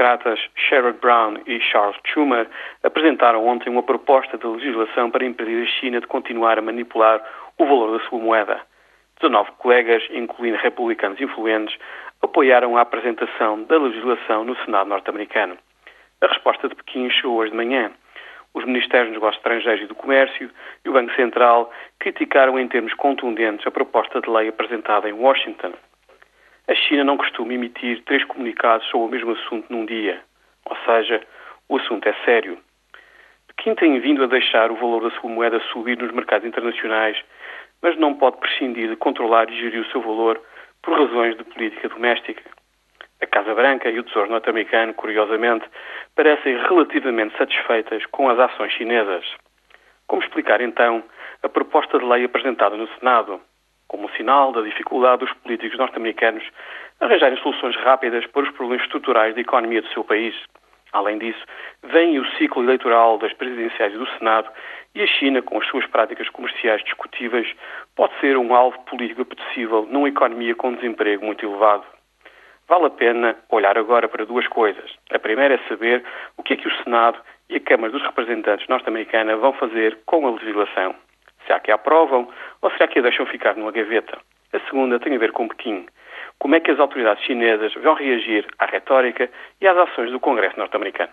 democratas Sherrod Brown e Charles Schumer apresentaram ontem uma proposta de legislação para impedir a China de continuar a manipular o valor da sua moeda. 19 colegas, incluindo republicanos influentes, apoiaram a apresentação da legislação no Senado norte-americano. A resposta de Pequim chegou hoje de manhã. Os Ministérios dos Negócios Estrangeiros e do Comércio e o Banco Central criticaram em termos contundentes a proposta de lei apresentada em Washington. A China não costuma emitir três comunicados sobre o mesmo assunto num dia. Ou seja, o assunto é sério. Pequim tem vindo a deixar o valor da sua moeda subir nos mercados internacionais, mas não pode prescindir de controlar e gerir o seu valor por razões de política doméstica. A Casa Branca e o Tesouro norte-americano, curiosamente, parecem relativamente satisfeitas com as ações chinesas. Como explicar, então, a proposta de lei apresentada no Senado? Como sinal da dificuldade dos políticos norte-americanos arranjarem soluções rápidas para os problemas estruturais da economia do seu país. Além disso, vem o ciclo eleitoral das presidenciais e do Senado e a China, com as suas práticas comerciais discutíveis, pode ser um alvo político apetecível numa economia com desemprego muito elevado. Vale a pena olhar agora para duas coisas. A primeira é saber o que é que o Senado e a Câmara dos Representantes norte-americana vão fazer com a legislação. Será que a aprovam ou será que a deixam ficar numa gaveta? A segunda tem a ver com Pequim. Como é que as autoridades chinesas vão reagir à retórica e às ações do Congresso norte-americano?